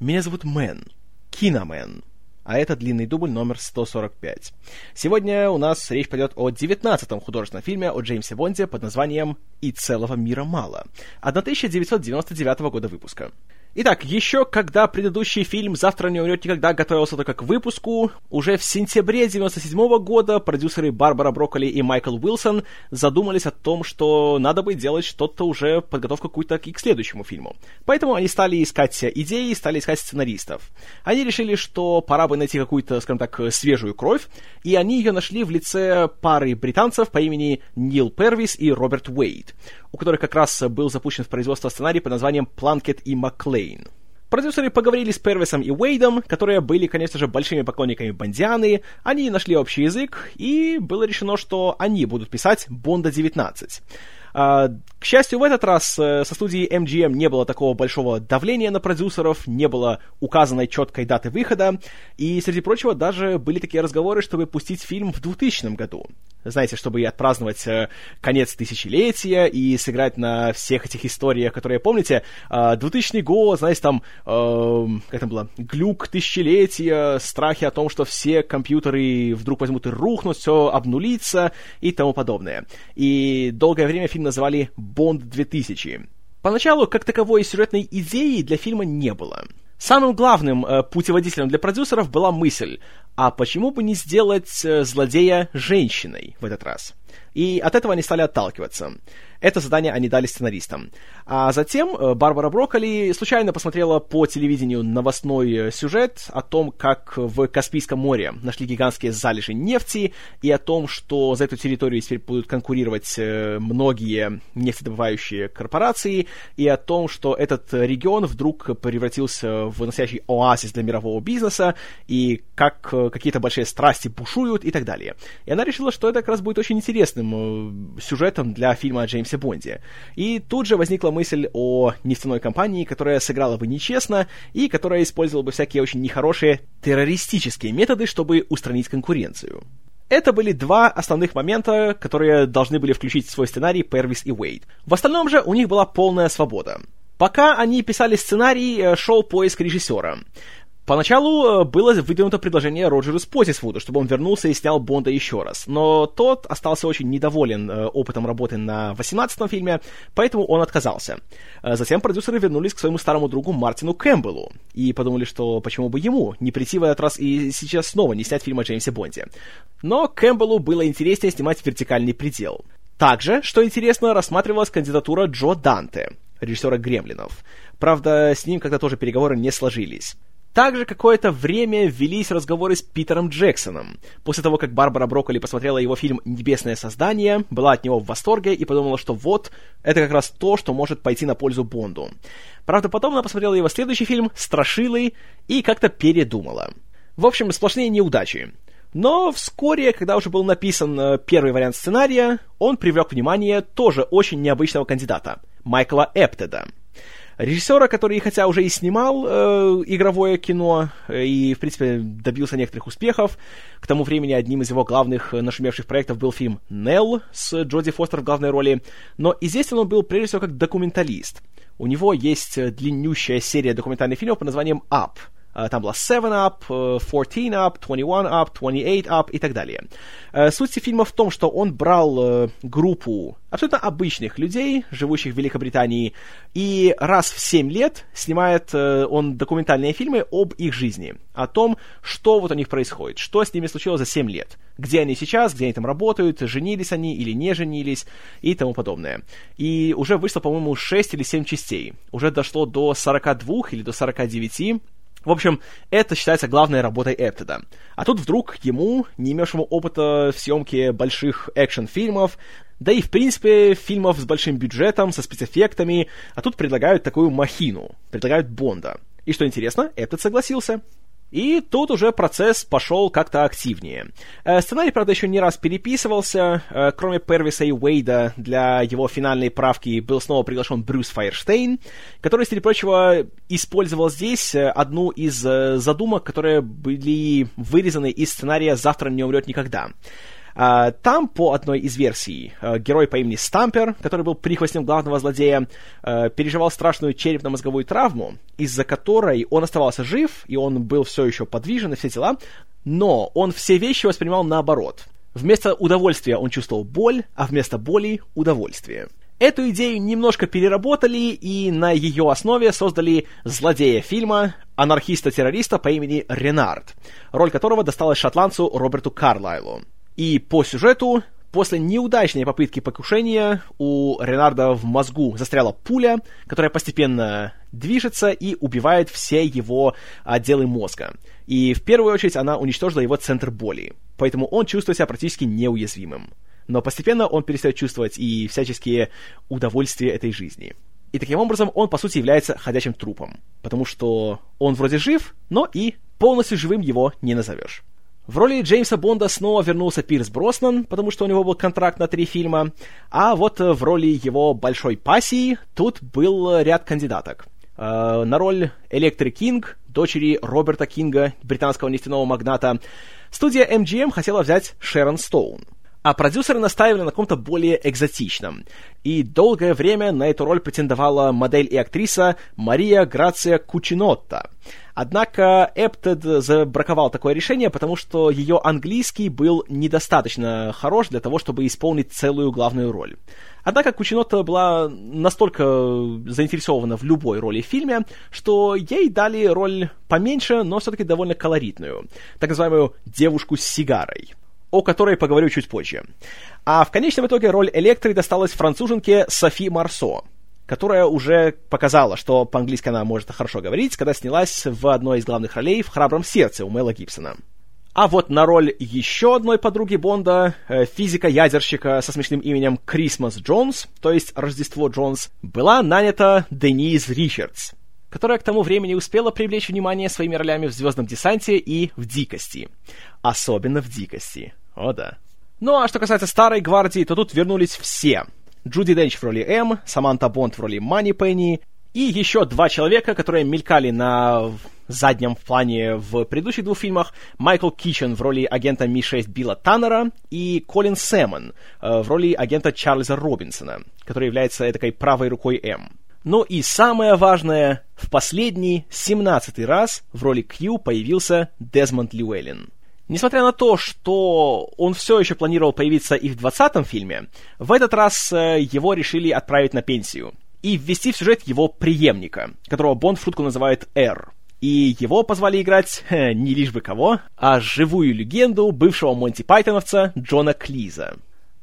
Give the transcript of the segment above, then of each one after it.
Меня зовут Мэн. Киномен. А это длинный дубль номер 145. Сегодня у нас речь пойдет о 19-м художественном фильме о Джеймсе Бонде под названием «И целого мира мало» 1999 года выпуска. Итак, еще когда предыдущий фильм «Завтра не умрет никогда» готовился только к выпуску, уже в сентябре 97 года продюсеры Барбара Брокколи и Майкл Уилсон задумались о том, что надо бы делать что-то уже, подготовку какую-то к следующему фильму. Поэтому они стали искать идеи, стали искать сценаристов. Они решили, что пора бы найти какую-то, скажем так, свежую кровь, и они ее нашли в лице пары британцев по имени Нил Первис и Роберт Уэйд, у которых как раз был запущен в производство сценарий под названием «Планкет и Маклейн». Продюсеры поговорили с Первисом и Уэйдом, которые были, конечно же, большими поклонниками Бондианы, они нашли общий язык, и было решено, что они будут писать Бонда 19. А, к счастью, в этот раз э, со студией MGM не было такого большого давления на продюсеров, не было указанной четкой даты выхода, и, среди прочего, даже были такие разговоры, чтобы пустить фильм в 2000 году. Знаете, чтобы отпраздновать э, конец тысячелетия и сыграть на всех этих историях, которые, помните, 2000 э, год, знаете, там, как там было, глюк тысячелетия, страхи о том, что все компьютеры вдруг возьмут и рухнут, все обнулится и тому подобное. И долгое время фильм называли «Бонд 2000». Поначалу, как таковой сюжетной идеи для фильма не было. Самым главным э, путеводителем для продюсеров была мысль, а почему бы не сделать э, злодея женщиной в этот раз? И от этого они стали отталкиваться. Это задание они дали сценаристам. А затем э, Барбара Брокколи случайно посмотрела по телевидению новостной э, сюжет о том, как в Каспийском море нашли гигантские залежи нефти, и о том, что за эту территорию теперь будут конкурировать э, многие нефтедобывающие корпорации, и о том, что этот регион вдруг превратился в настоящий оазис для мирового бизнеса, и как какие-то большие страсти бушуют и так далее. И она решила, что это как раз будет очень интересным сюжетом для фильма Джеймса Джеймсе Бонде. И тут же возникла мысль о нефтяной компании, которая сыграла бы нечестно и которая использовала бы всякие очень нехорошие террористические методы, чтобы устранить конкуренцию. Это были два основных момента, которые должны были включить в свой сценарий Первис и Уэйд. В остальном же у них была полная свобода. Пока они писали сценарий, э, шел поиск режиссера. Поначалу э, было выдвинуто предложение Роджеру Спотисвуду, чтобы он вернулся и снял Бонда еще раз, но тот остался очень недоволен э, опытом работы на 18-м фильме, поэтому он отказался. Э, затем продюсеры вернулись к своему старому другу Мартину Кэмпбеллу и подумали, что почему бы ему не прийти в этот раз и сейчас снова не снять фильм о Джеймсе Бонде. Но Кэмпбеллу было интереснее снимать «Вертикальный предел». Также, что интересно, рассматривалась кандидатура Джо Данте, режиссера «Гремлинов». Правда, с ним когда тоже переговоры не сложились. Также какое-то время велись разговоры с Питером Джексоном. После того, как Барбара Брокколи посмотрела его фильм «Небесное создание», была от него в восторге и подумала, что вот, это как раз то, что может пойти на пользу Бонду. Правда, потом она посмотрела его следующий фильм «Страшилы» и как-то передумала. В общем, сплошные неудачи. Но вскоре, когда уже был написан э, первый вариант сценария, он привлек внимание тоже очень необычного кандидата — Майкла Эптеда — режиссера, который хотя уже и снимал э, игровое кино э, и, в принципе, добился некоторых успехов. К тому времени одним из его главных э, нашумевших проектов был фильм «Нелл» с Джоди Фостер в главной роли, но известен он был прежде всего как документалист. У него есть э, длиннющая серия документальных фильмов под названием «Up», там была 7 Up, 14 Up, 21 Up, 28 Up и так далее. Э, суть фильма в том, что он брал э, группу абсолютно обычных людей, живущих в Великобритании, и раз в 7 лет снимает он документальные фильмы об их жизни, о том, что вот у них происходит, что с ними случилось за 7 лет, где они сейчас, где они там работают, женились они или не женились и тому подобное. И уже вышло, по-моему, 6 или 7 частей. Уже дошло до 42 или до 49 в общем, это считается главной работой Эптеда. А тут вдруг ему, не имевшему опыта в съемке больших экшн-фильмов, да и, в принципе, фильмов с большим бюджетом, со спецэффектами, а тут предлагают такую махину, предлагают Бонда. И что интересно, Эптед согласился. И тут уже процесс пошел как-то активнее. Э, сценарий, правда, еще не раз переписывался. Э, кроме Первиса и Уэйда, для его финальной правки был снова приглашен Брюс Файерштейн, который, среди прочего, использовал здесь э, одну из задумок, которые были вырезаны из сценария «Завтра не умрет никогда». А, там, по одной из версий, а, герой по имени Стампер, который был прихвостнем главного злодея, а, переживал страшную черепно-мозговую травму, из-за которой он оставался жив, и он был все еще подвижен и все дела, но он все вещи воспринимал наоборот. Вместо удовольствия он чувствовал боль, а вместо боли — удовольствие. Эту идею немножко переработали и на ее основе создали злодея фильма, анархиста-террориста по имени Ренард, роль которого досталась шотландцу Роберту Карлайлу. И по сюжету, после неудачной попытки покушения, у Ренарда в мозгу застряла пуля, которая постепенно движется и убивает все его отделы мозга. И в первую очередь она уничтожила его центр боли, поэтому он чувствует себя практически неуязвимым но постепенно он перестает чувствовать и всяческие удовольствия этой жизни. И таким образом он, по сути, является ходячим трупом, потому что он вроде жив, но и полностью живым его не назовешь. В роли Джеймса Бонда снова вернулся Пирс Броснан, потому что у него был контракт на три фильма, а вот в роли его большой пассии тут был ряд кандидаток. Э, на роль Электри Кинг, дочери Роберта Кинга, британского нефтяного магната, студия MGM хотела взять Шерон Стоун – а продюсеры настаивали на каком-то более экзотичном. И долгое время на эту роль претендовала модель и актриса Мария Грация Кучинотта. Однако Эптед забраковал такое решение, потому что ее английский был недостаточно хорош для того, чтобы исполнить целую главную роль. Однако Кучинотта была настолько заинтересована в любой роли в фильме, что ей дали роль поменьше, но все-таки довольно колоритную, так называемую «девушку с сигарой» о которой поговорю чуть позже. А в конечном итоге роль Электры досталась француженке Софи Марсо, которая уже показала, что по-английски она может хорошо говорить, когда снялась в одной из главных ролей в «Храбром сердце» у Мэла Гибсона. А вот на роль еще одной подруги Бонда, э, физика-ядерщика со смешным именем Крисмас Джонс, то есть Рождество Джонс, была нанята Дениз Ричардс, которая к тому времени успела привлечь внимание своими ролями в «Звездном десанте» и в «Дикости». Особенно в «Дикости». О да. Ну а что касается старой гвардии, то тут вернулись все. Джуди Денч в роли М, Саманта Бонд в роли Мани Пенни, и еще два человека, которые мелькали на заднем плане в предыдущих двух фильмах. Майкл Кичен в роли агента Ми-6 Билла Таннера и Колин Сэмон э, в роли агента Чарльза Робинсона, который является такой правой рукой М. Ну и самое важное, в последний, семнадцатый раз в роли Кью появился Дезмонд Льюэллин. Несмотря на то, что он все еще планировал появиться и в двадцатом фильме, в этот раз э, его решили отправить на пенсию и ввести в сюжет его преемника, которого Бонд в шутку называет Р. И его позвали играть э, не лишь бы кого, а живую легенду бывшего Монти Пайтоновца Джона Клиза.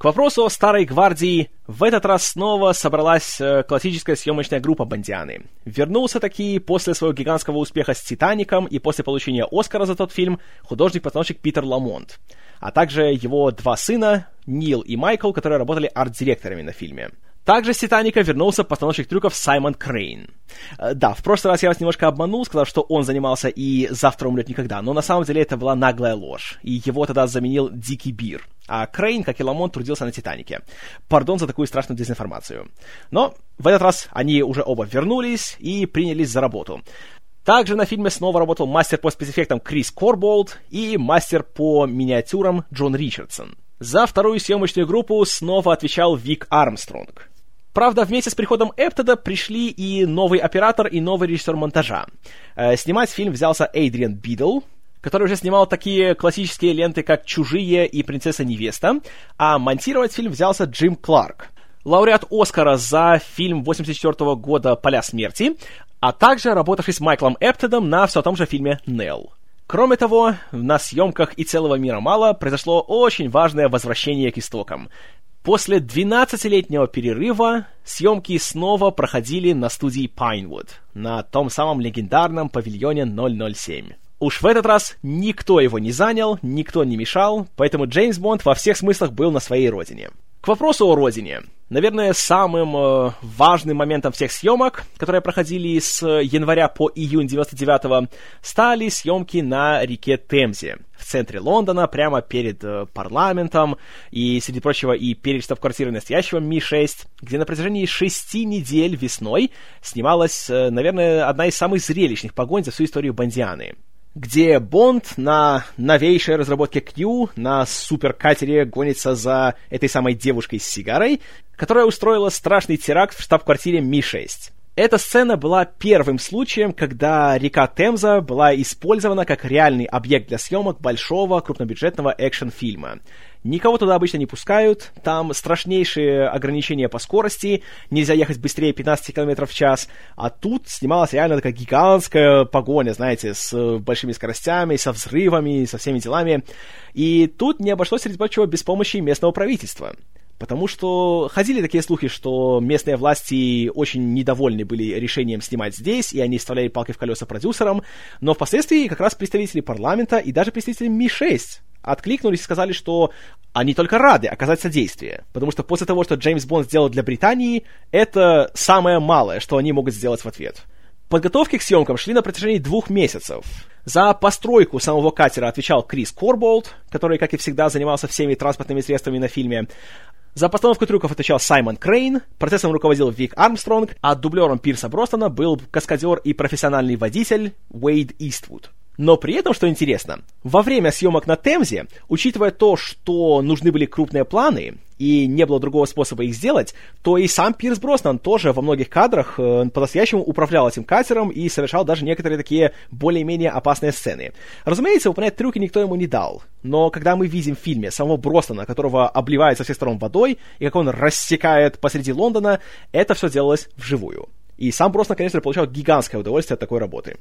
К вопросу о Старой Гвардии, в этот раз снова собралась э, классическая съемочная группа Бондианы. Вернулся таки после своего гигантского успеха с «Титаником» и после получения Оскара за тот фильм художник-постановщик Питер Ламонт, а также его два сына, Нил и Майкл, которые работали арт-директорами на фильме. Также с «Титаника» вернулся постановщик трюков Саймон Крейн. Э, да, в прошлый раз я вас немножко обманул, сказав, что он занимался и «Завтра умрет никогда», но на самом деле это была наглая ложь, и его тогда заменил Дикки Бир. А Крейн, как и Ламонт, трудился на «Титанике». Пардон за такую страшную дезинформацию. Но в этот раз они уже оба вернулись и принялись за работу. Также на фильме снова работал мастер по спецэффектам Крис Корболд и мастер по миниатюрам Джон Ричардсон. За вторую съемочную группу снова отвечал Вик Армстронг. Правда, вместе с приходом Эптеда пришли и новый оператор, и новый режиссер монтажа. Э, снимать фильм взялся Эйдриан Бидл, который уже снимал такие классические ленты, как «Чужие» и «Принцесса-невеста», а монтировать фильм взялся Джим Кларк, лауреат Оскара за фильм 84 года «Поля смерти», а также работавший с Майклом Эптедом на все том же фильме «Нелл». Кроме того, на съемках «И целого мира мало» произошло очень важное возвращение к истокам. После 12-летнего перерыва съемки снова проходили на студии Pinewood, на том самом легендарном павильоне 007. Уж в этот раз никто его не занял, никто не мешал, поэтому Джеймс Бонд во всех смыслах был на своей родине. К вопросу о родине. Наверное, самым э, важным моментом всех съемок, которые проходили с января по июнь 99-го, стали съемки на реке Темзе, в центре Лондона, прямо перед э, парламентом, и, среди прочего, и перед штаб-квартирой настоящего Ми-6, где на протяжении шести недель весной снималась, э, наверное, одна из самых зрелищных погонь за всю историю Бондианы. Где Бонд на новейшей разработке Q на суперкатере гонится за этой самой девушкой с сигарой, которая устроила страшный теракт в штаб-квартире Ми-6. Эта сцена была первым случаем, когда река Темза была использована как реальный объект для съемок большого крупнобюджетного экшн-фильма. Никого туда обычно не пускают, там страшнейшие ограничения по скорости, нельзя ехать быстрее 15 км в час, а тут снималась реально такая гигантская погоня, знаете, с большими скоростями, со взрывами, со всеми делами. И тут не обошлось, среди прочего, без помощи местного правительства. Потому что ходили такие слухи, что местные власти очень недовольны были решением снимать здесь, и они вставляли палки в колеса продюсерам, но впоследствии как раз представители парламента и даже представители Ми-6 откликнулись и сказали, что они только рады оказать содействие, потому что после того, что Джеймс Бонд сделал для Британии, это самое малое, что они могут сделать в ответ. Подготовки к съемкам шли на протяжении двух месяцев. За постройку самого катера отвечал Крис Корболд, который, как и всегда, занимался всеми транспортными средствами на фильме. За постановку трюков отвечал Саймон Крейн, процессом руководил Вик Армстронг, а дублером Пирса Бростона был каскадер и профессиональный водитель Уэйд Иствуд. Но при этом, что интересно, во время съемок на Темзе, учитывая то, что нужны были крупные планы, и не было другого способа их сделать, то и сам Пирс Броснан тоже во многих кадрах э, по-настоящему управлял этим катером и совершал даже некоторые такие более-менее опасные сцены. Разумеется, выполнять трюки никто ему не дал, но когда мы видим в фильме самого Броснана, которого обливает со всех сторон водой, и как он рассекает посреди Лондона, это все делалось вживую. И сам Броснан, конечно, получал гигантское удовольствие от такой работы.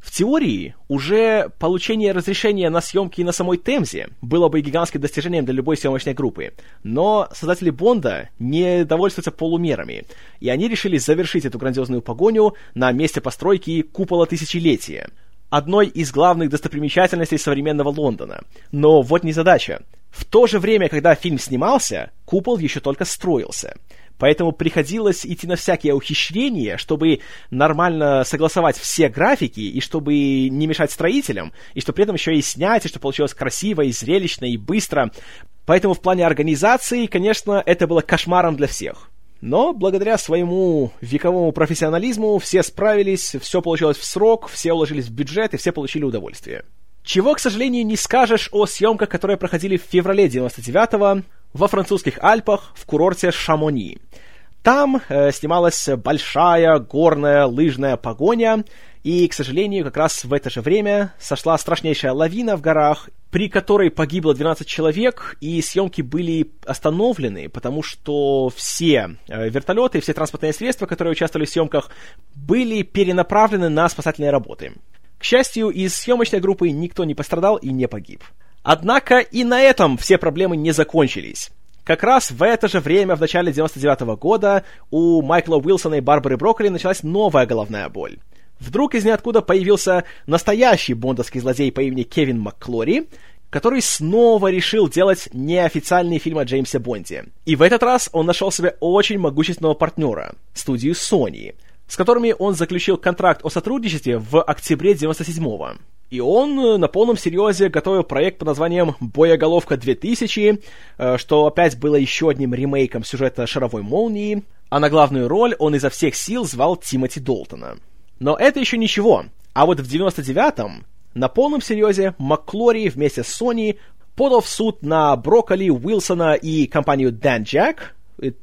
В теории, уже получение разрешения на съемки на самой Темзе было бы гигантским достижением для любой съемочной группы, но создатели Бонда не довольствуются полумерами, и они решили завершить эту грандиозную погоню на месте постройки купола тысячелетия, одной из главных достопримечательностей современного Лондона. Но вот не задача. В то же время, когда фильм снимался, купол еще только строился — Поэтому приходилось идти на всякие ухищрения, чтобы нормально согласовать все графики, и чтобы не мешать строителям, и чтобы при этом еще и снять, и чтобы получилось красиво, и зрелищно, и быстро. Поэтому в плане организации, конечно, это было кошмаром для всех. Но благодаря своему вековому профессионализму все справились, все получилось в срок, все уложились в бюджет и все получили удовольствие. Чего, к сожалению, не скажешь о съемках, которые проходили в феврале 99-го, во французских Альпах в курорте Шамони. Там э, снималась большая горная лыжная погоня, и, к сожалению, как раз в это же время сошла страшнейшая лавина в горах, при которой погибло 12 человек, и съемки были остановлены, потому что все э, вертолеты, все транспортные средства, которые участвовали в съемках, были перенаправлены на спасательные работы. К счастью, из съемочной группы никто не пострадал и не погиб. Однако и на этом все проблемы не закончились. Как раз в это же время, в начале 99 -го года, у Майкла Уилсона и Барбары Брокколи началась новая головная боль. Вдруг из ниоткуда появился настоящий бондовский злодей по имени Кевин МакКлори, который снова решил делать неофициальный фильм о Джеймсе Бонде. И в этот раз он нашел себе очень могущественного партнера, студию Sony, с которыми он заключил контракт о сотрудничестве в октябре 97-го. И он э, на полном серьезе готовил проект под названием «Боеголовка 2000», э, что опять было еще одним ремейком сюжета «Шаровой молнии», а на главную роль он изо всех сил звал Тимоти Долтона. Но это еще ничего. А вот в 99-м на полном серьезе Макклори вместе с Sony подал в суд на Брокколи, Уилсона и компанию Dan Jack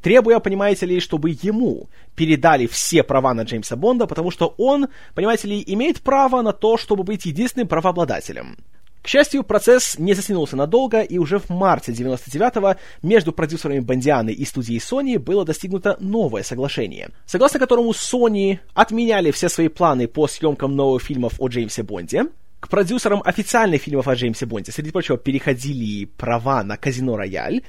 требуя, понимаете ли, чтобы ему передали все права на Джеймса Бонда, потому что он, понимаете ли, имеет право на то, чтобы быть единственным правообладателем. К счастью, процесс не затянулся надолго, и уже в марте 99-го между продюсерами Бондианы и студией Sony было достигнуто новое соглашение, согласно которому Sony отменяли все свои планы по съемкам новых фильмов о Джеймсе Бонде, к продюсерам официальных фильмов о Джеймсе Бонде, среди прочего, переходили права на Казино Рояль,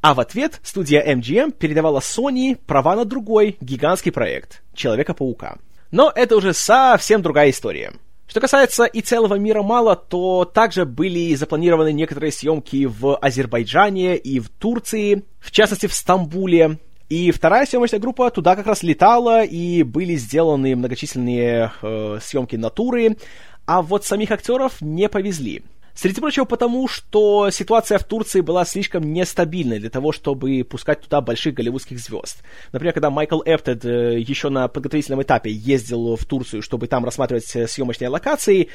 а в ответ студия MGM передавала Sony права на другой гигантский проект — Человека-паука. Но это уже совсем другая история. Что касается и целого мира мало, то также были запланированы некоторые съемки в Азербайджане и в Турции, в частности в Стамбуле. И вторая съемочная группа туда как раз летала, и были сделаны многочисленные э, съемки натуры, а вот самих актеров не повезли. Среди прочего потому, что ситуация в Турции была слишком нестабильной для того, чтобы пускать туда больших голливудских звезд. Например, когда Майкл Эптед э, еще на подготовительном этапе ездил в Турцию, чтобы там рассматривать э, съемочные локации,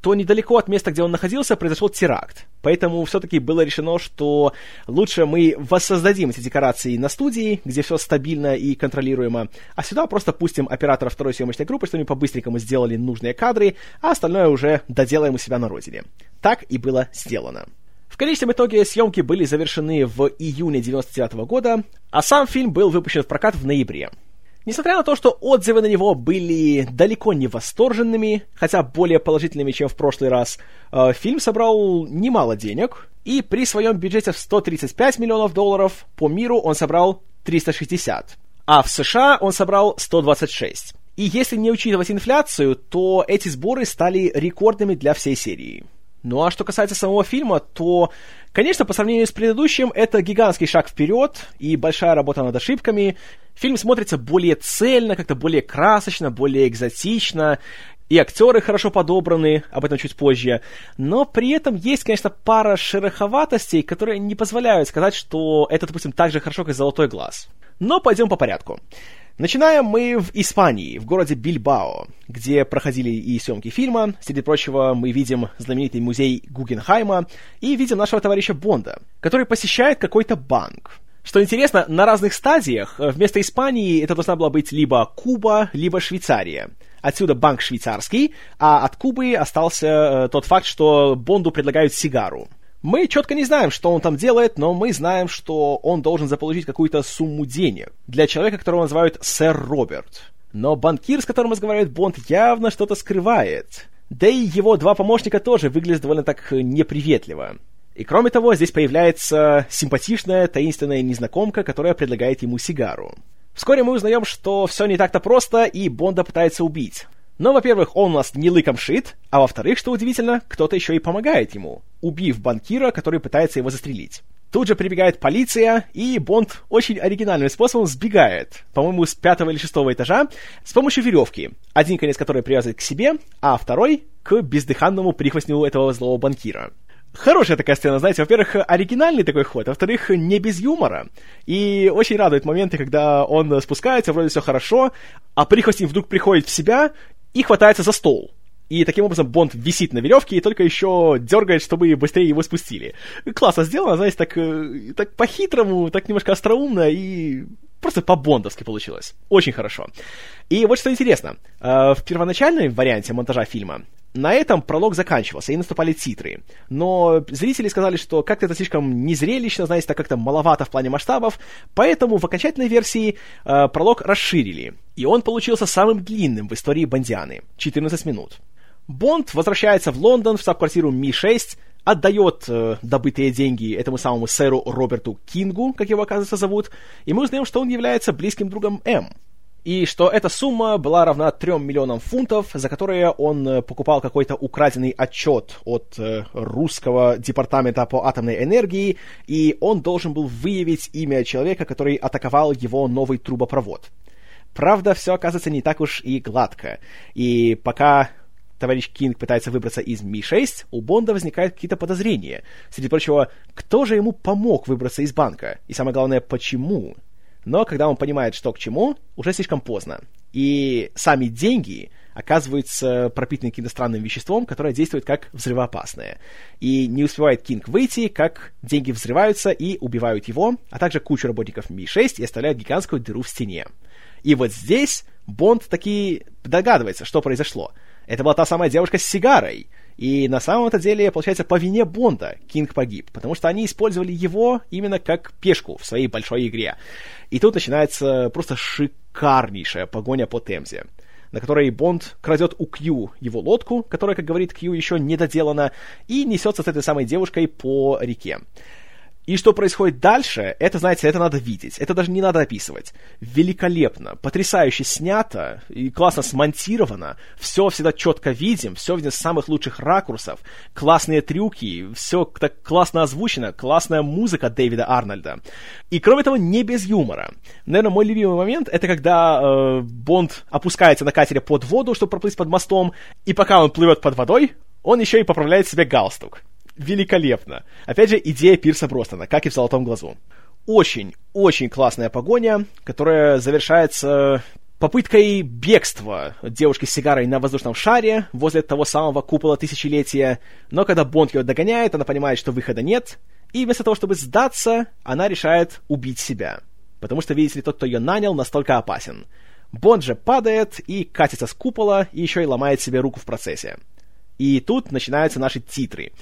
то недалеко от места, где он находился, произошел теракт. Поэтому все-таки было решено, что лучше мы воссоздадим эти декорации на студии, где все стабильно и контролируемо, а сюда просто пустим оператора второй съемочной группы, чтобы они по-быстренькому сделали нужные кадры, а остальное уже доделаем у себя на родине. Так и было сделано. В конечном итоге съемки были завершены в июне 99 года, а сам фильм был выпущен в прокат в ноябре. Несмотря на то, что отзывы на него были далеко не восторженными, хотя более положительными, чем в прошлый раз, э, фильм собрал немало денег, и при своем бюджете в 135 миллионов долларов по миру он собрал 360, а в США он собрал 126. И если не учитывать инфляцию, то эти сборы стали рекордными для всей серии. Ну а что касается самого фильма, то, конечно, по сравнению с предыдущим, это гигантский шаг вперед и большая работа над ошибками. Фильм смотрится более цельно, как-то более красочно, более экзотично, и актеры хорошо подобраны, об этом чуть позже, но при этом есть, конечно, пара шероховатостей, которые не позволяют сказать, что это, допустим, так же хорошо, как «Золотой глаз». Но пойдем по порядку. Начинаем мы в Испании, в городе Бильбао, где проходили и съемки фильма. Среди прочего, мы видим знаменитый музей Гугенхайма и видим нашего товарища Бонда, который посещает какой-то банк. Что интересно, на разных стадиях вместо Испании это должна была быть либо Куба, либо Швейцария. Отсюда банк швейцарский, а от Кубы остался э, тот факт, что Бонду предлагают сигару. Мы четко не знаем, что он там делает, но мы знаем, что он должен заполучить какую-то сумму денег для человека, которого называют сэр Роберт. Но банкир, с которым разговаривает Бонд, явно что-то скрывает. Да и его два помощника тоже выглядят довольно так неприветливо. И кроме того, здесь появляется симпатичная, таинственная незнакомка, которая предлагает ему сигару. Вскоре мы узнаем, что все не так-то просто, и Бонда пытается убить. Но, во-первых, он у нас не лыком шит, а во-вторых, что удивительно, кто-то еще и помогает ему, убив банкира, который пытается его застрелить. Тут же прибегает полиция, и Бонд очень оригинальным способом сбегает, по-моему, с пятого или шестого этажа, с помощью веревки, один конец которой привязывает к себе, а второй — к бездыханному прихвостню этого злого банкира. Хорошая такая сцена, знаете, во-первых, оригинальный такой ход, а во-вторых, не без юмора. И очень радует моменты, когда он спускается, вроде все хорошо, а прихвостень вдруг приходит в себя и хватается за стол. И таким образом Бонд висит на веревке и только еще дергает, чтобы быстрее его спустили. Классно сделано, знаете, так, э, так по-хитрому, так немножко остроумно и просто по-бондовски получилось. Очень хорошо. И вот что интересно. Э, в первоначальном варианте монтажа фильма на этом пролог заканчивался, и наступали титры. Но зрители сказали, что как-то это слишком незрелищно, знаете, так как-то маловато в плане масштабов, поэтому в окончательной версии э, пролог расширили, и он получился самым длинным в истории Бондианы — 14 минут. Бонд возвращается в Лондон, в штаб-квартиру Ми-6, отдает э, добытые деньги этому самому сэру Роберту Кингу, как его, оказывается, зовут, и мы узнаем, что он является близким другом М — и что эта сумма была равна 3 миллионам фунтов, за которые он э, покупал какой-то украденный отчет от э, русского департамента по атомной энергии, и он должен был выявить имя человека, который атаковал его новый трубопровод. Правда, все оказывается не так уж и гладко. И пока товарищ Кинг пытается выбраться из Ми-6, у Бонда возникают какие-то подозрения. Среди прочего, кто же ему помог выбраться из банка? И самое главное, почему? Но когда он понимает, что к чему, уже слишком поздно. И сами деньги оказываются пропитаны каким-то странным веществом, которое действует как взрывоопасное. И не успевает Кинг выйти, как деньги взрываются и убивают его, а также кучу работников Ми-6 и оставляют гигантскую дыру в стене. И вот здесь Бонд таки догадывается, что произошло. Это была та самая девушка с сигарой, и на самом-то деле, получается, по вине Бонда Кинг погиб, потому что они использовали его именно как пешку в своей большой игре. И тут начинается просто шикарнейшая погоня по Темзе на которой Бонд крадет у Кью его лодку, которая, как говорит Кью, еще не доделана, и несется с этой самой девушкой по реке. И что происходит дальше, это, знаете, это надо видеть. Это даже не надо описывать. Великолепно, потрясающе снято и классно смонтировано. Все всегда четко видим, все видно с самых лучших ракурсов. Классные трюки, все так классно озвучено, классная музыка Дэвида Арнольда. И кроме того, не без юмора. Наверное, мой любимый момент это когда э, Бонд опускается на катере под воду, чтобы проплыть под мостом, и пока он плывет под водой, он еще и поправляет себе галстук великолепно. Опять же, идея Пирса Бростона, как и в «Золотом глазу». Очень, очень классная погоня, которая завершается попыткой бегства девушки с сигарой на воздушном шаре возле того самого купола тысячелетия, но когда Бонд ее догоняет, она понимает, что выхода нет, и вместо того, чтобы сдаться, она решает убить себя. Потому что, видите ли, тот, кто ее нанял, настолько опасен. Бонд же падает и катится с купола, и еще и ломает себе руку в процессе. И тут начинаются наши титры,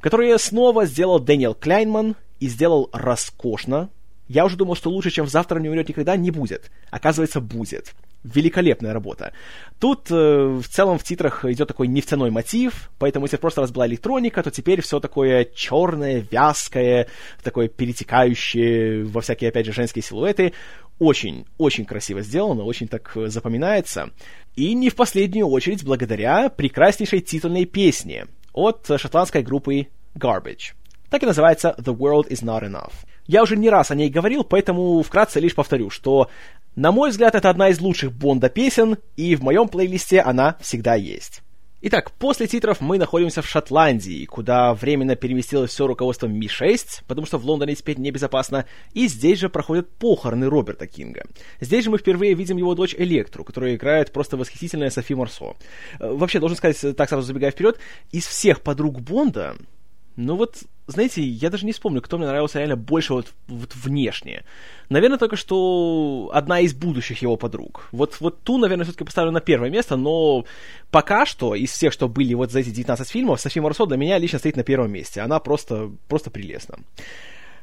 которые снова сделал Дэниел Кляйнман и сделал роскошно. Я уже думал, что лучше, чем «Завтра не умрет никогда» не будет. Оказывается, будет. Великолепная работа. Тут э, в целом в титрах идет такой нефтяной мотив, поэтому если в прошлый раз была электроника, то теперь все такое черное, вязкое, такое перетекающее во всякие, опять же, женские силуэты. Очень, очень красиво сделано, очень так запоминается. И не в последнюю очередь благодаря прекраснейшей титульной песне от шотландской группы Garbage. Так и называется «The World is Not Enough». Я уже не раз о ней говорил, поэтому вкратце лишь повторю, что, на мой взгляд, это одна из лучших Бонда песен, и в моем плейлисте она всегда есть. Итак, после титров мы находимся в Шотландии, куда временно переместилось все руководство Ми-6, потому что в Лондоне теперь небезопасно, и здесь же проходят похороны Роберта Кинга. Здесь же мы впервые видим его дочь Электру, которая играет просто восхитительная Софи Марсо. Э, вообще, должен сказать, так сразу забегая вперед, из всех подруг Бонда, ну вот, знаете, я даже не вспомню, кто мне нравился реально больше вот, вот внешне. Наверное, только что одна из будущих его подруг. Вот, вот ту, наверное, все-таки поставлю на первое место, но пока что из всех, что были вот за эти 19 фильмов, Софи Марсо для меня лично стоит на первом месте. Она просто, просто прелестна.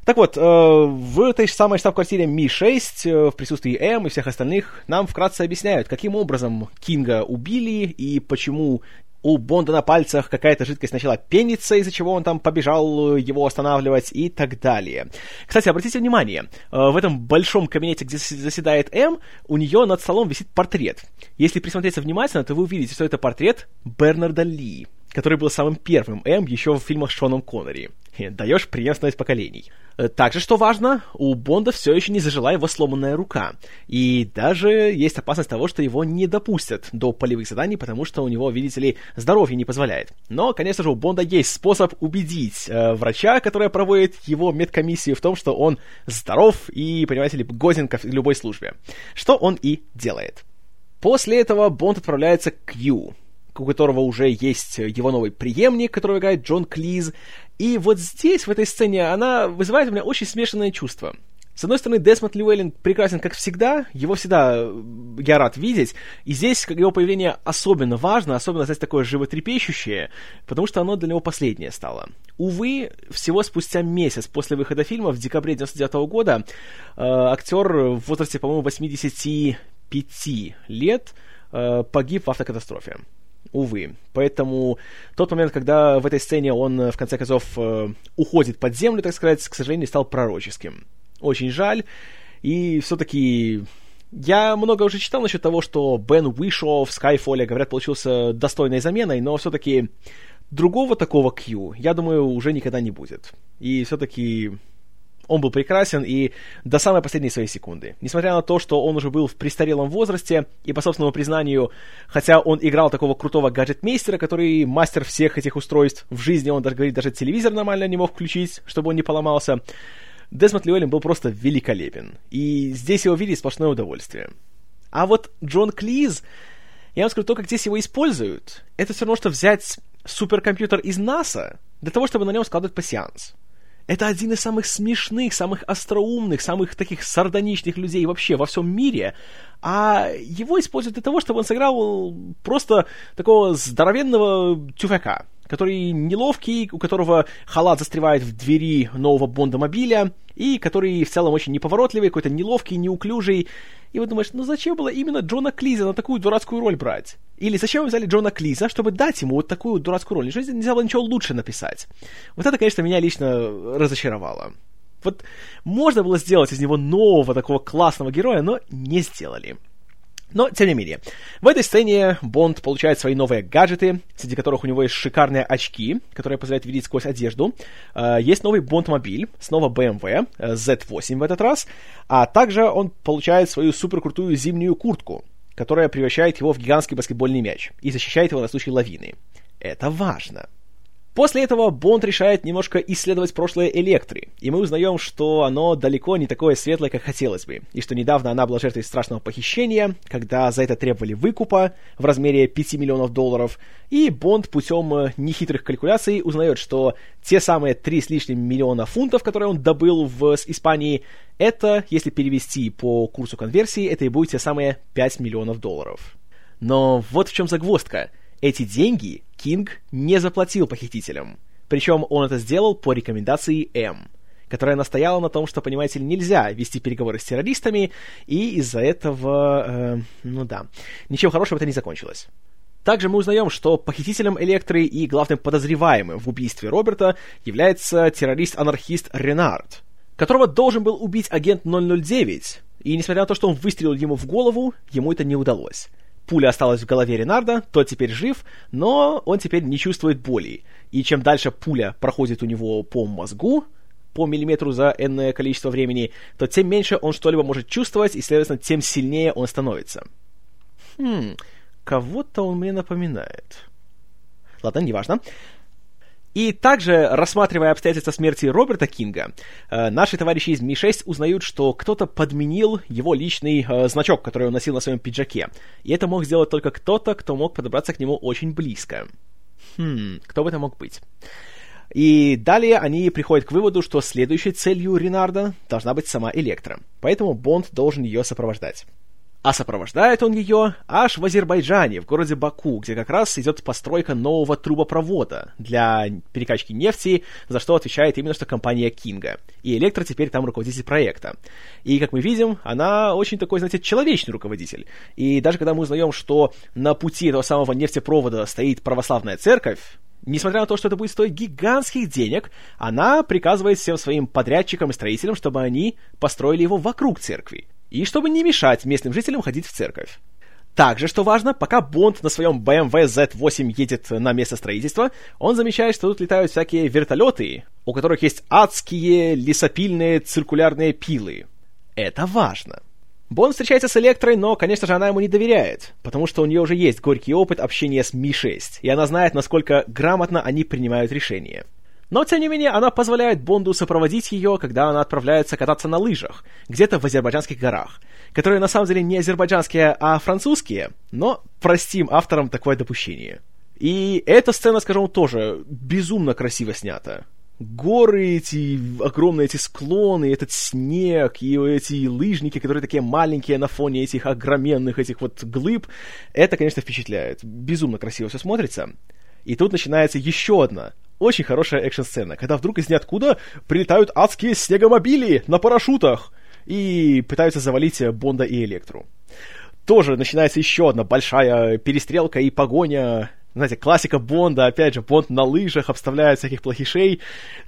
Так вот, э, в этой же самой штаб-квартире Ми-6 э, в присутствии М и всех остальных нам вкратце объясняют, каким образом Кинга убили и почему у Бонда на пальцах какая-то жидкость начала пениться, из-за чего он там побежал его останавливать и так далее. Кстати, обратите внимание, э, в этом большом кабинете, где заседает М, у нее над столом висит портрет. Если присмотреться внимательно, то вы увидите, что это портрет Бернарда Ли который был самым первым М еще в фильмах с Шоном Коннери. Даешь преемственность поколений. Э, также, что важно, у Бонда все еще не зажила его сломанная рука. И даже есть опасность того, что его не допустят до полевых заданий, потому что у него, видите ли, здоровье не позволяет. Но, конечно же, у Бонда есть способ убедить э, врача, который проводит его медкомиссию, в том, что он здоров и, понимаете ли, годен к любой службе. Что он и делает. После этого Бонд отправляется к Ю, у которого уже есть его новый преемник, который играет Джон Клиз. И вот здесь, в этой сцене, она вызывает у меня очень смешанное чувство. С одной стороны, Десмонд Льюэллин прекрасен, как всегда, его всегда э, я рад видеть, и здесь его появление особенно важно, особенно, знаете, такое животрепещущее, потому что оно для него последнее стало. Увы, всего спустя месяц после выхода фильма, в декабре 99 года, э, актер в возрасте, по-моему, 85 лет э, погиб в автокатастрофе увы. Поэтому тот момент, когда в этой сцене он, э, в конце концов, э, уходит под землю, так сказать, к сожалению, стал пророческим. Очень жаль. И все-таки я много уже читал насчет того, что Бен Уишо в Skyfall, говорят, получился достойной заменой, но все-таки другого такого Q, я думаю, уже никогда не будет. И все-таки он был прекрасен и до самой последней своей секунды. Несмотря на то, что он уже был в престарелом возрасте, и по собственному признанию, хотя он играл такого крутого гаджетмейстера, который мастер всех этих устройств, в жизни он даже говорит, даже телевизор нормально не мог включить, чтобы он не поломался, Десмонд Льюэллин был просто великолепен. И здесь его видеть сплошное удовольствие. А вот Джон Клиз, я вам скажу, то, как здесь его используют, это все равно, что взять суперкомпьютер из НАСА для того, чтобы на нем складывать пассианс. Это один из самых смешных, самых остроумных, самых таких сардоничных людей вообще во всем мире. А его используют для того, чтобы он сыграл просто такого здоровенного тюфяка, который неловкий, у которого халат застревает в двери нового Бондомобиля, и который в целом очень неповоротливый, какой-то неловкий, неуклюжий. И вот думаешь, ну зачем было именно Джона Клиза на такую дурацкую роль брать? Или зачем вы взяли Джона Клиза, чтобы дать ему вот такую дурацкую роль? Неужели нельзя было ничего лучше написать? Вот это, конечно, меня лично разочаровало. Вот можно было сделать из него нового такого классного героя, но не сделали. Но, тем не менее, в этой сцене Бонд получает свои новые гаджеты, среди которых у него есть шикарные очки, которые позволяют видеть сквозь одежду. Uh, есть новый Бонд-мобиль, снова BMW, uh, Z8 в этот раз. А также он получает свою суперкрутую зимнюю куртку, которая превращает его в гигантский баскетбольный мяч и защищает его на случай лавины. Это важно. После этого Бонд решает немножко исследовать прошлое Электри, и мы узнаем, что оно далеко не такое светлое, как хотелось бы, и что недавно она была жертвой страшного похищения, когда за это требовали выкупа в размере 5 миллионов долларов, и Бонд путем э, нехитрых калькуляций узнает, что те самые 3 с лишним миллиона фунтов, которые он добыл в Испании, это, если перевести по курсу конверсии, это и будет те самые 5 миллионов долларов. Но вот в чем загвоздка. Эти деньги Кинг не заплатил похитителям. Причем он это сделал по рекомендации М, которая настояла на том, что, понимаете ли, нельзя вести переговоры с террористами, и из-за этого, э, ну да, ничем хорошим это не закончилось. Также мы узнаем, что похитителем Электры и главным подозреваемым в убийстве Роберта является террорист-анархист Ренард, которого должен был убить агент 009, и несмотря на то, что он выстрелил ему в голову, ему это не удалось. Пуля осталась в голове Ренарда, тот теперь жив, но он теперь не чувствует боли. И чем дальше пуля проходит у него по мозгу, по миллиметру за энное количество времени, то тем меньше он что-либо может чувствовать, и, следовательно, тем сильнее он становится. Хм, кого-то он мне напоминает. Ладно, неважно. И также, рассматривая обстоятельства смерти Роберта Кинга, э, наши товарищи из Ми-6 узнают, что кто-то подменил его личный э, значок, который он носил на своем пиджаке. И это мог сделать только кто-то, кто мог подобраться к нему очень близко. Хм, кто бы это мог быть? И далее они приходят к выводу, что следующей целью Ренарда должна быть сама Электра. Поэтому Бонд должен ее сопровождать. А сопровождает он ее аж в Азербайджане, в городе Баку, где как раз идет постройка нового трубопровода для перекачки нефти, за что отвечает именно что компания Кинга. И Электро теперь там руководитель проекта. И, как мы видим, она очень такой, знаете, человечный руководитель. И даже когда мы узнаем, что на пути этого самого нефтепровода стоит православная церковь, Несмотря на то, что это будет стоить гигантских денег, она приказывает всем своим подрядчикам и строителям, чтобы они построили его вокруг церкви и чтобы не мешать местным жителям ходить в церковь. Также, что важно, пока Бонд на своем BMW Z8 едет на место строительства, он замечает, что тут летают всякие вертолеты, у которых есть адские лесопильные циркулярные пилы. Это важно. Бонд встречается с Электрой, но, конечно же, она ему не доверяет, потому что у нее уже есть горький опыт общения с Ми-6, и она знает, насколько грамотно они принимают решения. Но, тем не менее, она позволяет Бонду сопроводить ее, когда она отправляется кататься на лыжах, где-то в азербайджанских горах, которые на самом деле не азербайджанские, а французские, но простим авторам такое допущение. И эта сцена, скажем, тоже безумно красиво снята. Горы эти, огромные эти склоны, этот снег и эти лыжники, которые такие маленькие на фоне этих огроменных этих вот глыб, это, конечно, впечатляет. Безумно красиво все смотрится. И тут начинается еще одна очень хорошая экшн-сцена, когда вдруг из ниоткуда прилетают адские снегомобили на парашютах и пытаются завалить Бонда и Электру. Тоже начинается еще одна большая перестрелка и погоня знаете, классика Бонда, опять же, Бонд на лыжах обставляет всяких плохишей.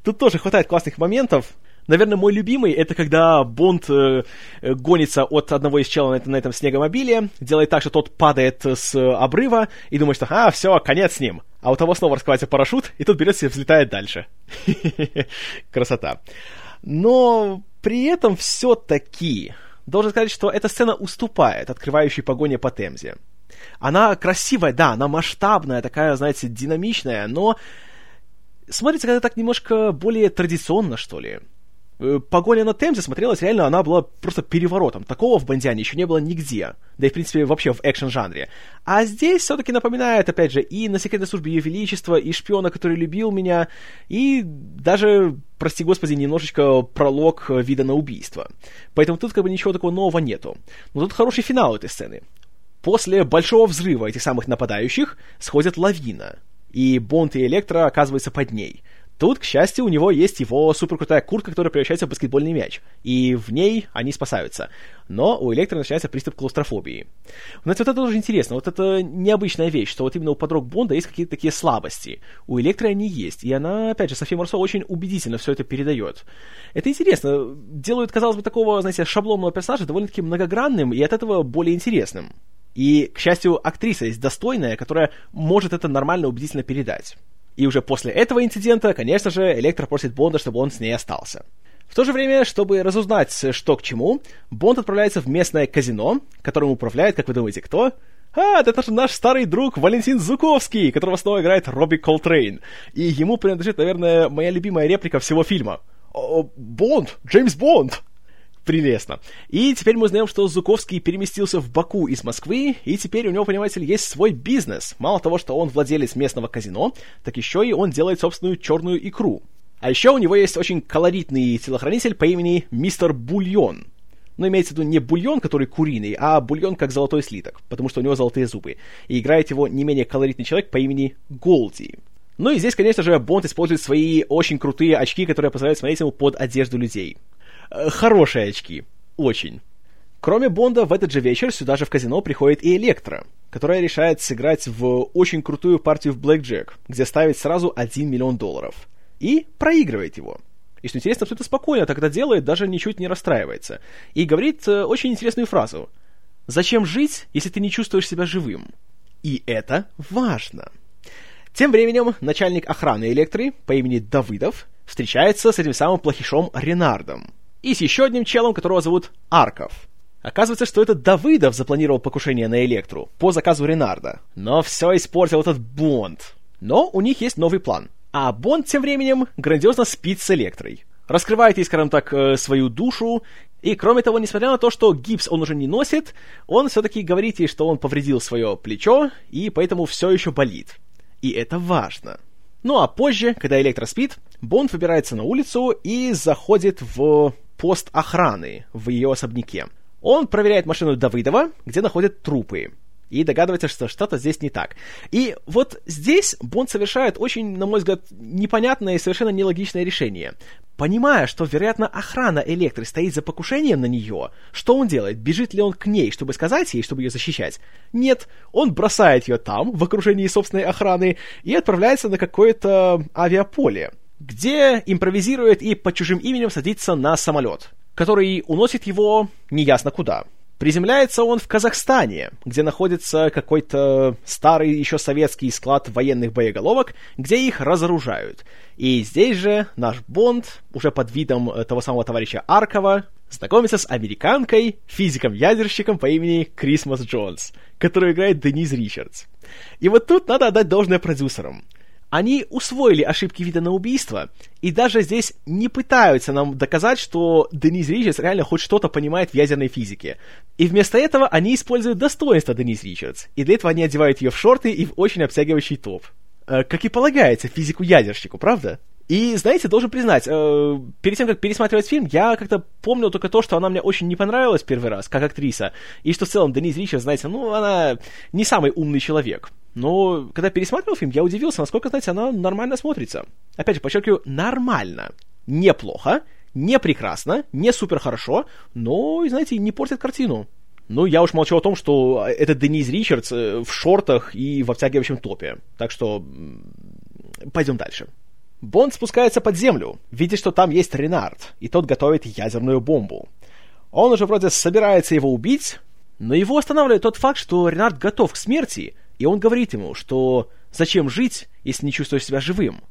Тут тоже хватает классных моментов, Наверное, мой любимый это когда Бонд э, гонится от одного из челов на, на этом снегомобиле, делает так, что тот падает с обрыва и думает, что а, все, конец с ним. А у того снова раскрывается парашют, и тот берется и взлетает дальше. Красота. Но при этом все-таки должен сказать, что эта сцена уступает открывающей погоне по Темзе. Она красивая, да, она масштабная, такая, знаете, динамичная, но смотрится как-то так немножко более традиционно, что ли. Э, погоня на Темзе смотрелась реально, она была просто переворотом. Такого в Бандиане еще не было нигде. Да и, в принципе, вообще в экшен-жанре. А здесь все-таки напоминает, опять же, и на секретной службе Ее Величества, и шпиона, который любил меня, и даже, прости господи, немножечко пролог вида на убийство. Поэтому тут как бы ничего такого нового нету. Но тут хороший финал этой сцены. После большого взрыва этих самых нападающих сходит лавина. И Бонд и Электро оказываются под ней — Тут, к счастью, у него есть его суперкрутая куртка, которая превращается в баскетбольный мяч. И в ней они спасаются. Но у Электро начинается приступ клаустрофобии. Знаете, вот это тоже интересно. Вот это необычная вещь, что вот именно у подруг Бонда есть какие-то такие слабости. У Электро они есть. И она, опять же, София Марсо очень убедительно все это передает. Это интересно. Делают, казалось бы, такого, знаете, шаблонного персонажа довольно-таки многогранным и от этого более интересным. И, к счастью, актриса есть достойная, которая может это нормально убедительно передать. И уже после этого инцидента, конечно же, Электро просит Бонда, чтобы он с ней остался. В то же время, чтобы разузнать, что к чему, Бонд отправляется в местное казино, которым управляет, как вы думаете, кто? а, это же наш старый друг Валентин Зуковский, которого снова играет Робби Колтрейн. И ему принадлежит, наверное, моя любимая реплика всего фильма. Бонд! Джеймс Бонд! Прелестно. И теперь мы узнаем, что Зуковский переместился в Баку из Москвы, и теперь у него, понимаете ли, есть свой бизнес. Мало того, что он владелец местного казино, так еще и он делает собственную черную икру. А еще у него есть очень колоритный телохранитель по имени Мистер Бульон. Но имеется в виду не бульон, который куриный, а бульон как золотой слиток, потому что у него золотые зубы. И играет его не менее колоритный человек по имени Голди. Ну и здесь, конечно же, Бонд использует свои очень крутые очки, которые позволяют смотреть ему под одежду людей. Э, хорошие очки. Очень. Кроме Бонда, в этот же вечер сюда же в казино приходит и Электро, которая решает сыграть в очень крутую партию в Блэк Джек, где ставит сразу 1 миллион долларов. И проигрывает его. И что интересно, абсолютно спокойно так это делает, даже ничуть не расстраивается. И говорит э, очень интересную фразу. «Зачем жить, если ты не чувствуешь себя живым?» И это важно. Тем временем начальник охраны Электры по имени Давыдов встречается с этим самым плохишом Ренардом и с еще одним челом, которого зовут Арков. Оказывается, что это Давыдов запланировал покушение на Электру по заказу Ренарда. Но все испортил этот Бонд. Но у них есть новый план. А Бонд тем временем грандиозно спит с Электрой. Раскрывает ей, скажем так, э, свою душу. И кроме того, несмотря на то, что гипс он уже не носит, он все-таки говорит ей, что он повредил свое плечо, и поэтому все еще болит. И это важно. Ну а позже, когда Электро спит, Бонд выбирается на улицу и заходит в пост охраны в ее особняке. Он проверяет машину Давыдова, где находят трупы и догадывается, что что-то здесь не так. И вот здесь Бонд совершает очень, на мой взгляд, непонятное и совершенно нелогичное решение. Понимая, что, вероятно, охрана Электры стоит за покушением на нее, что он делает? Бежит ли он к ней, чтобы сказать ей, чтобы ее защищать? Нет, он бросает ее там, в окружении собственной охраны, и отправляется на какое-то авиаполе, где импровизирует и под чужим именем садится на самолет, который уносит его неясно куда. Приземляется он в Казахстане, где находится какой-то старый еще советский склад военных боеголовок, где их разоружают. И здесь же наш Бонд, уже под видом э, того самого товарища Аркова, знакомится с американкой, физиком-ядерщиком по имени Крисмас Джонс, которую играет Денис Ричардс. И вот тут надо отдать должное продюсерам. Они усвоили ошибки вида на убийство, и даже здесь не пытаются нам доказать, что Денис Ричардс реально хоть что-то понимает в ядерной физике. И вместо этого они используют достоинство Денис Ричардс, и для этого они одевают ее в шорты и в очень обтягивающий топ. Э, как и полагается физику-ядерщику, правда? И, знаете, должен признать, э, перед тем, как пересматривать фильм, я как-то помнил только то, что она мне очень не понравилась первый раз, как актриса, и что в целом Денис Ричардс, знаете, ну, она не самый умный человек. Но когда пересматривал фильм, я удивился, насколько, знаете, она нормально смотрится. Опять же, подчеркиваю, нормально. Неплохо, не прекрасно, не супер хорошо, но, знаете, не портит картину. Ну, я уж молчу о том, что это Денис Ричардс э, в шортах и в обтягивающем топе. Так что пойдем дальше. Бонд спускается под землю, видит, что там есть Ренард, и тот готовит ядерную бомбу. Он уже вроде собирается его убить, но его останавливает тот факт, что Ренард готов к смерти, и он говорит ему, что зачем жить, если не чувствуешь себя живым.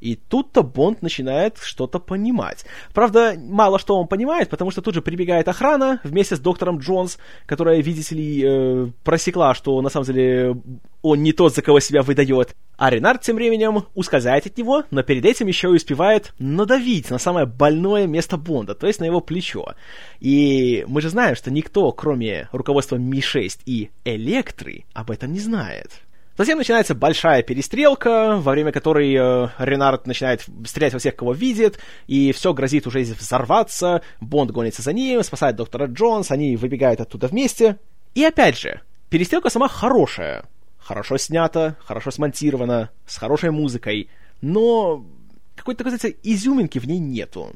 И тут-то Бонд начинает что-то понимать. Правда, мало что он понимает, потому что тут же прибегает охрана вместе с доктором Джонс, которая, видите ли, э, просекла, что на самом деле он не тот, за кого себя выдает. А Ренард тем временем ускользает от него, но перед этим еще и успевает надавить на самое больное место Бонда, то есть на его плечо. И мы же знаем, что никто, кроме руководства Ми-6 и Электры, об этом не знает. Затем начинается большая перестрелка, во время которой э, Ренард начинает стрелять во всех, кого видит, и все грозит уже взорваться, Бонд гонится за ним, спасает доктора Джонс, они выбегают оттуда вместе. И опять же, перестрелка сама хорошая. Хорошо снята, хорошо смонтирована, с хорошей музыкой, но какой-то, такой, знаете, изюминки в ней нету.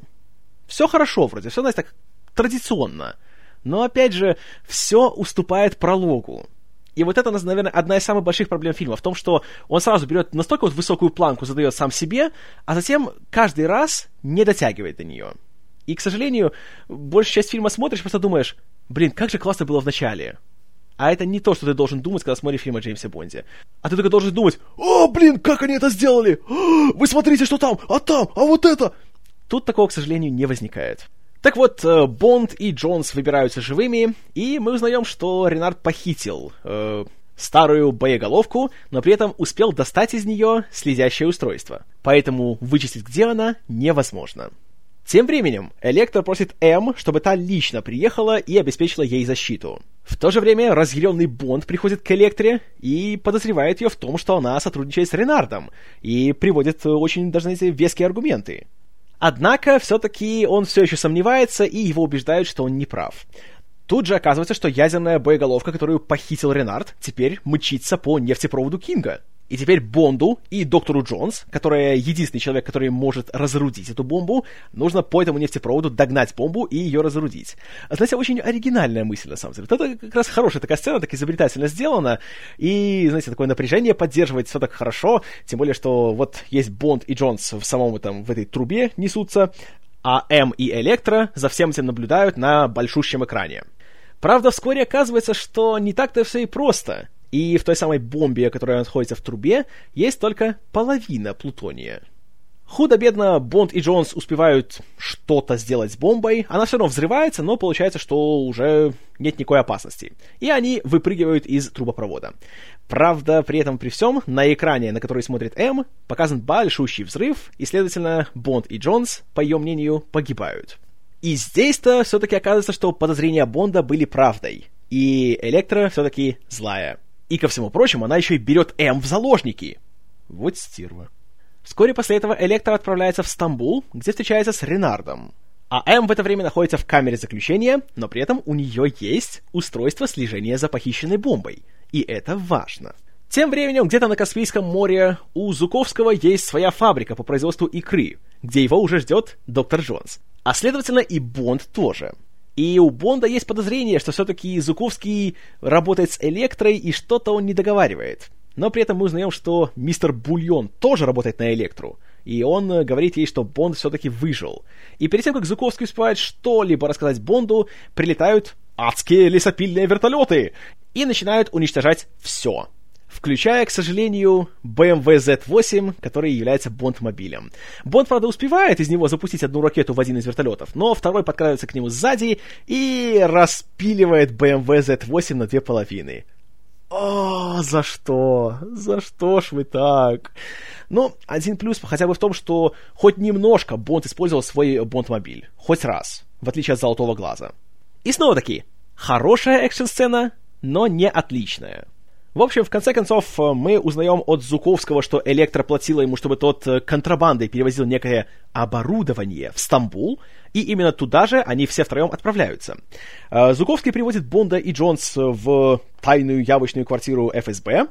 Все хорошо вроде, все, знаете, так традиционно. Но, опять же, все уступает прологу. И вот это, наверное, одна из самых больших проблем фильма в том, что он сразу берет настолько вот высокую планку, задает сам себе, а затем каждый раз не дотягивает до нее. И, к сожалению, большую часть фильма смотришь, просто думаешь, блин, как же классно было в начале. А это не то, что ты должен думать, когда смотришь фильм о Джеймсе Бонде. А ты только должен думать, о, блин, как они это сделали! Вы смотрите, что там, а там, а вот это! Тут такого, к сожалению, не возникает. Так вот, э, Бонд и Джонс выбираются живыми, и мы узнаем, что Ренард похитил э, старую боеголовку, но при этом успел достать из нее слезящее устройство. Поэтому вычислить, где она, невозможно. Тем временем Электро просит М, чтобы та лично приехала и обеспечила ей защиту. В то же время разъяренный Бонд приходит к Электре и подозревает ее в том, что она сотрудничает с Ренардом, и приводит очень, даже, знаете, веские аргументы. Однако, все-таки он все еще сомневается, и его убеждают, что он не прав. Тут же оказывается, что ядерная боеголовка, которую похитил Ренард, теперь мчится по нефтепроводу Кинга. И теперь Бонду и доктору Джонс, которая единственный человек, который может разрудить эту бомбу, нужно по этому нефтепроводу догнать бомбу и ее разрудить. Знаете, очень оригинальная мысль, на самом деле. Это как раз хорошая такая сцена, так изобретательно сделана, и, знаете, такое напряжение поддерживать все так хорошо, тем более, что вот есть Бонд и Джонс в самом этом, в этой трубе несутся, а М и Электро за всем этим наблюдают на большущем экране. Правда, вскоре оказывается, что не так-то все и просто. И в той самой бомбе, которая находится в трубе, есть только половина плутония. Худо-бедно Бонд и Джонс успевают что-то сделать с бомбой, она все равно взрывается, но получается, что уже нет никакой опасности. И они выпрыгивают из трубопровода. Правда, при этом при всем, на экране, на который смотрит М, показан большущий взрыв, и, следовательно, Бонд и Джонс, по ее мнению, погибают. И здесь-то все-таки оказывается, что подозрения Бонда были правдой. И Электро все-таки злая. И ко всему прочему, она еще и берет М в заложники. Вот стерва. Вскоре после этого Электро отправляется в Стамбул, где встречается с Ренардом. А М в это время находится в камере заключения, но при этом у нее есть устройство слежения за похищенной бомбой. И это важно. Тем временем, где-то на Каспийском море у Зуковского есть своя фабрика по производству икры, где его уже ждет доктор Джонс. А следовательно и Бонд тоже. И у Бонда есть подозрение, что все-таки Зуковский работает с Электрой и что-то он не договаривает. Но при этом мы узнаем, что мистер Бульон тоже работает на Электру. И он э, говорит ей, что Бонд все-таки выжил. И перед тем, как Зуковский успевает что-либо рассказать Бонду, прилетают адские лесопильные вертолеты и начинают уничтожать все включая, к сожалению, BMW Z8, который является Бонд-мобилем. Бонд, правда, успевает из него запустить одну ракету в один из вертолетов, но второй подкрадывается к нему сзади и распиливает BMW Z8 на две половины. О, за что? За что ж вы так? Ну, один плюс хотя бы в том, что хоть немножко Бонд использовал свой Бонд-мобиль. Хоть раз. В отличие от Золотого Глаза. И снова таки, хорошая экшн-сцена, но не отличная. В общем, в конце концов, э, мы узнаем от Зуковского, что Электро платила ему, чтобы тот э, контрабандой перевозил некое оборудование в Стамбул, и именно туда же они все втроем отправляются. Э, Зуковский приводит Бонда и Джонс в тайную явочную квартиру ФСБ,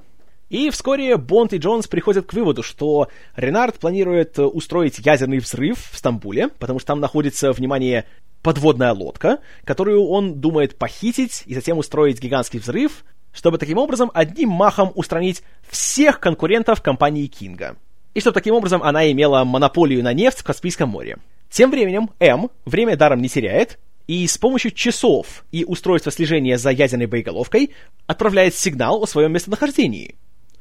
и вскоре Бонд и Джонс приходят к выводу, что Ренард планирует устроить ядерный взрыв в Стамбуле, потому что там находится, внимание, подводная лодка, которую он думает похитить и затем устроить гигантский взрыв, чтобы таким образом одним махом устранить всех конкурентов компании Кинга. И чтобы таким образом она имела монополию на нефть в Каспийском море. Тем временем М время даром не теряет, и с помощью часов и устройства слежения за ядерной боеголовкой отправляет сигнал о своем местонахождении.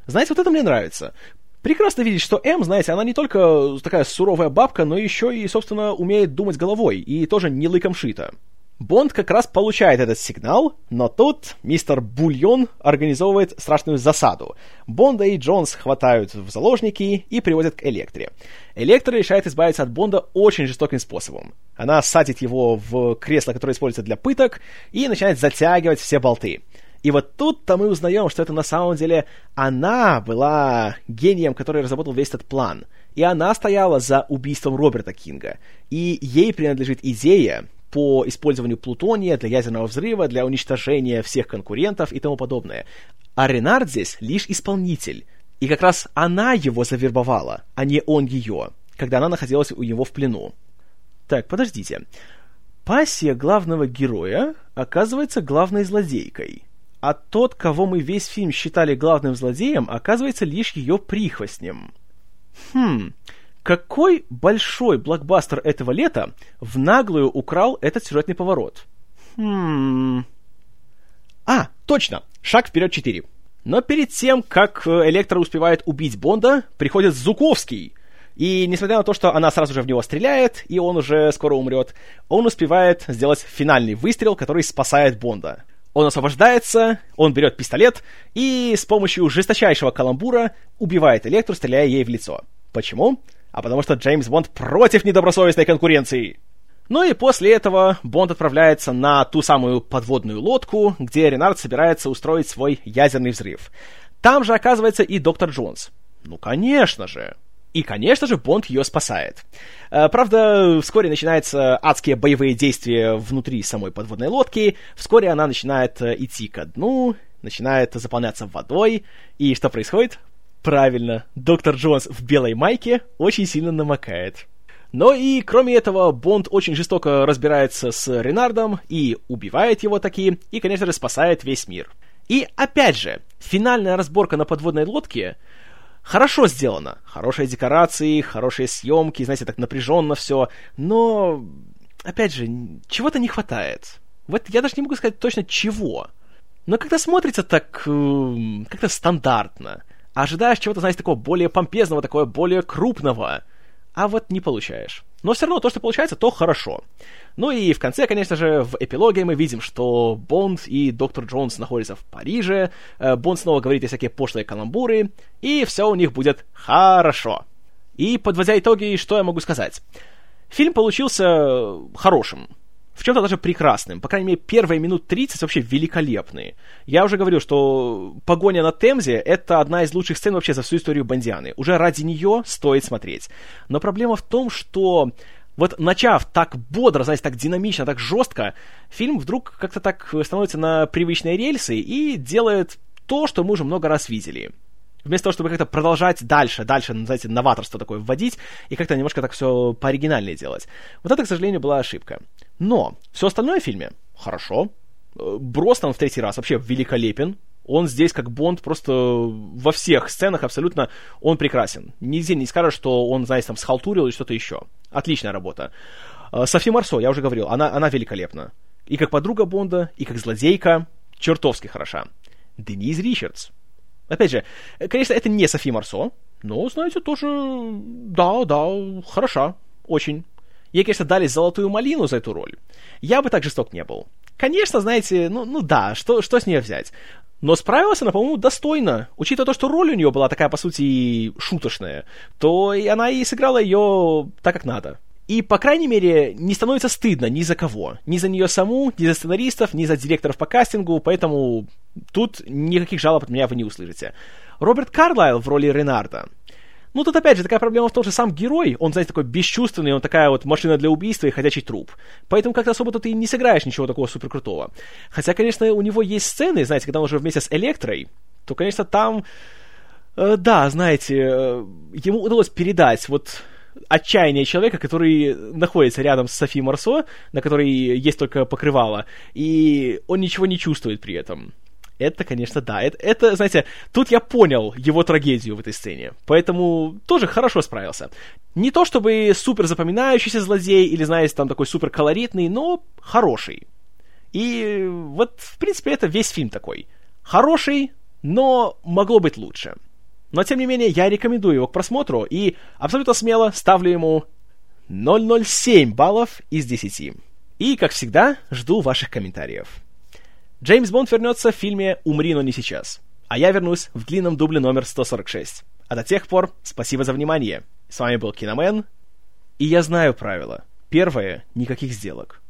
Знаете, вот это мне нравится. Прекрасно видеть, что М, знаете, она не только такая суровая бабка, но еще и, собственно, умеет думать головой, и тоже не лыком шита. Бонд как раз получает этот сигнал, но тут мистер Бульон организовывает страшную засаду. Бонда и Джонс хватают в заложники и приводят к Электре. Электра решает избавиться от Бонда очень жестоким способом. Она садит его в кресло, которое используется для пыток, и начинает затягивать все болты. И вот тут-то мы узнаем, что это на самом деле она была гением, который разработал весь этот план. И она стояла за убийством Роберта Кинга. И ей принадлежит идея, по использованию плутония для ядерного взрыва, для уничтожения всех конкурентов и тому подобное. А Ренард здесь лишь исполнитель. И как раз она его завербовала, а не он ее, когда она находилась у него в плену. Так, подождите. Пассия главного героя оказывается главной злодейкой. А тот, кого мы весь фильм считали главным злодеем, оказывается лишь ее прихвостнем. Хм, какой большой блокбастер этого лета в наглую украл этот сюжетный поворот? Хм... А, точно! Шаг вперед 4. Но перед тем, как э, Электро успевает убить Бонда, приходит Зуковский. И несмотря на то, что она сразу же в него стреляет, и он уже скоро умрет, он успевает сделать финальный выстрел, который спасает Бонда. Он освобождается, он берет пистолет и с помощью жесточайшего каламбура убивает Электру, стреляя ей в лицо. Почему? А потому что Джеймс Бонд против недобросовестной конкуренции. Ну и после этого Бонд отправляется на ту самую подводную лодку, где Ренард собирается устроить свой ядерный взрыв. Там же оказывается и доктор Джонс. Ну, конечно же. И, конечно же, Бонд ее спасает. Э, правда, вскоре начинаются адские боевые действия внутри самой подводной лодки. Вскоре она начинает э, идти ко дну, начинает заполняться водой. И что происходит? Правильно, доктор Джонс в белой майке очень сильно намокает. Но и, кроме этого, Бонд очень жестоко разбирается с Ренардом и убивает его таки, и, конечно же, спасает весь мир. И, опять же, финальная разборка на подводной лодке хорошо сделана. Хорошие декорации, хорошие съемки, знаете, так напряженно все, но, опять же, чего-то не хватает. Вот я даже не могу сказать точно чего. Но когда смотрится так, эм, как-то стандартно, ожидаешь чего-то, знаете, такого более помпезного, такого более крупного — а вот не получаешь. Но все равно то, что получается, то хорошо. Ну и в конце, конечно же, в эпилоге мы видим, что Бонд и доктор Джонс находятся в Париже, э, Бонд снова говорит всякие пошлые каламбуры, и все у них будет хорошо. И подводя итоги, что я могу сказать? Фильм получился хорошим в чем-то даже прекрасным. По крайней мере, первые минут 30 вообще великолепные. Я уже говорил, что «Погоня на Темзе» — это одна из лучших сцен вообще за всю историю Бондианы. Уже ради нее стоит смотреть. Но проблема в том, что вот начав так бодро, знаете, так динамично, так жестко, фильм вдруг как-то так становится на привычные рельсы и делает то, что мы уже много раз видели вместо того, чтобы как-то продолжать дальше, дальше, знаете, новаторство такое вводить и как-то немножко так все пооригинальнее делать. Вот это, к сожалению, была ошибка. Но все остальное в фильме хорошо. Э, Брос там в третий раз вообще великолепен. Он здесь как Бонд просто во всех сценах абсолютно он прекрасен. Нигде не скажешь, что он, знаете, там схалтурил или что-то еще. Отличная работа. Э, Софи Марсо, я уже говорил, она, она великолепна. И как подруга Бонда, и как злодейка, чертовски хороша. Дениз Ричардс, Опять же, конечно, это не Софи Марсо, но, знаете, тоже, да, да, хороша, очень. Ей, конечно, дали золотую малину за эту роль. Я бы так жесток не был. Конечно, знаете, ну, ну да, что, что с нее взять? Но справилась она, по-моему, достойно. Учитывая то, что роль у нее была такая, по сути, шуточная, то и она и сыграла ее так, как надо. И, по крайней мере, не становится стыдно ни за кого. Ни за нее саму, ни за сценаристов, ни за директоров по кастингу, поэтому тут никаких жалоб от меня вы не услышите. Роберт Карлайл в роли Ренарда. Ну, тут опять же такая проблема в том, что сам герой, он, знаете, такой бесчувственный, он такая вот машина для убийства и ходячий труп. Поэтому как-то особо тут и не сыграешь ничего такого суперкрутого. Хотя, конечно, у него есть сцены, знаете, когда он уже вместе с Электрой, то, конечно, там... Э, да, знаете, э, ему удалось передать вот отчаяние человека, который находится рядом с Софи Марсо, на которой есть только покрывало, и он ничего не чувствует при этом. Это, конечно, да. Это, это, знаете, тут я понял его трагедию в этой сцене. Поэтому тоже хорошо справился. Не то чтобы супер запоминающийся злодей или, знаете, там такой супер колоритный, но хороший. И вот, в принципе, это весь фильм такой. Хороший, но могло быть лучше. Но, тем не менее, я рекомендую его к просмотру и абсолютно смело ставлю ему 007 баллов из 10. И, как всегда, жду ваших комментариев. Джеймс Бонд вернется в фильме «Умри, но не сейчас». А я вернусь в длинном дубле номер 146. А до тех пор, спасибо за внимание. С вами был Киномен. И я знаю правила. Первое — никаких сделок.